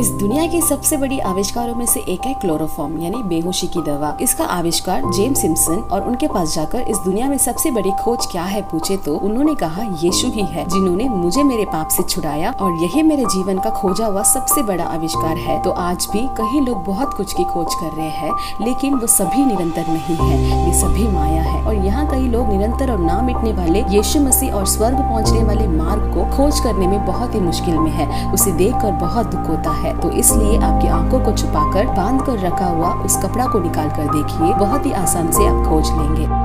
इस दुनिया के सबसे बड़ी आविष्कारों में से एक है क्लोरोफॉर्म, यानी बेहोशी की दवा। इसका आविष्कार जेम्स सिम्सन और उनके पास जाकर इस दुनिया में सबसे बड़ी खोज क्या है पूछे तो उन्होंने कहा, यीशु ही है, जिन्होंने मुझे मेरे पाप से छुड़ाया और यही मेरे जीवन का खोजा हुआ सबसे बड़ा आविष्कार है। तो आज भी कई लोग बहुत कुछ की खोज कर रहे हैं, लेकिन वो सभी निरंतर नहीं है, ये सभी माया है। और यहाँ कई लोग निरंतर और ना मिटने वाले यीशु मसीह और स्वर्ग पहुँचने वाले मार्ग खोज करने में बहुत ही मुश्किल में है। उसे देख कर बहुत दुख होता है। तो इसलिए आपकी आँखों को छुपा कर बाँध कर रखा हुआ उस कपड़ा को निकाल कर देखिए। बहुत ही आसान से आप खोज लेंगे।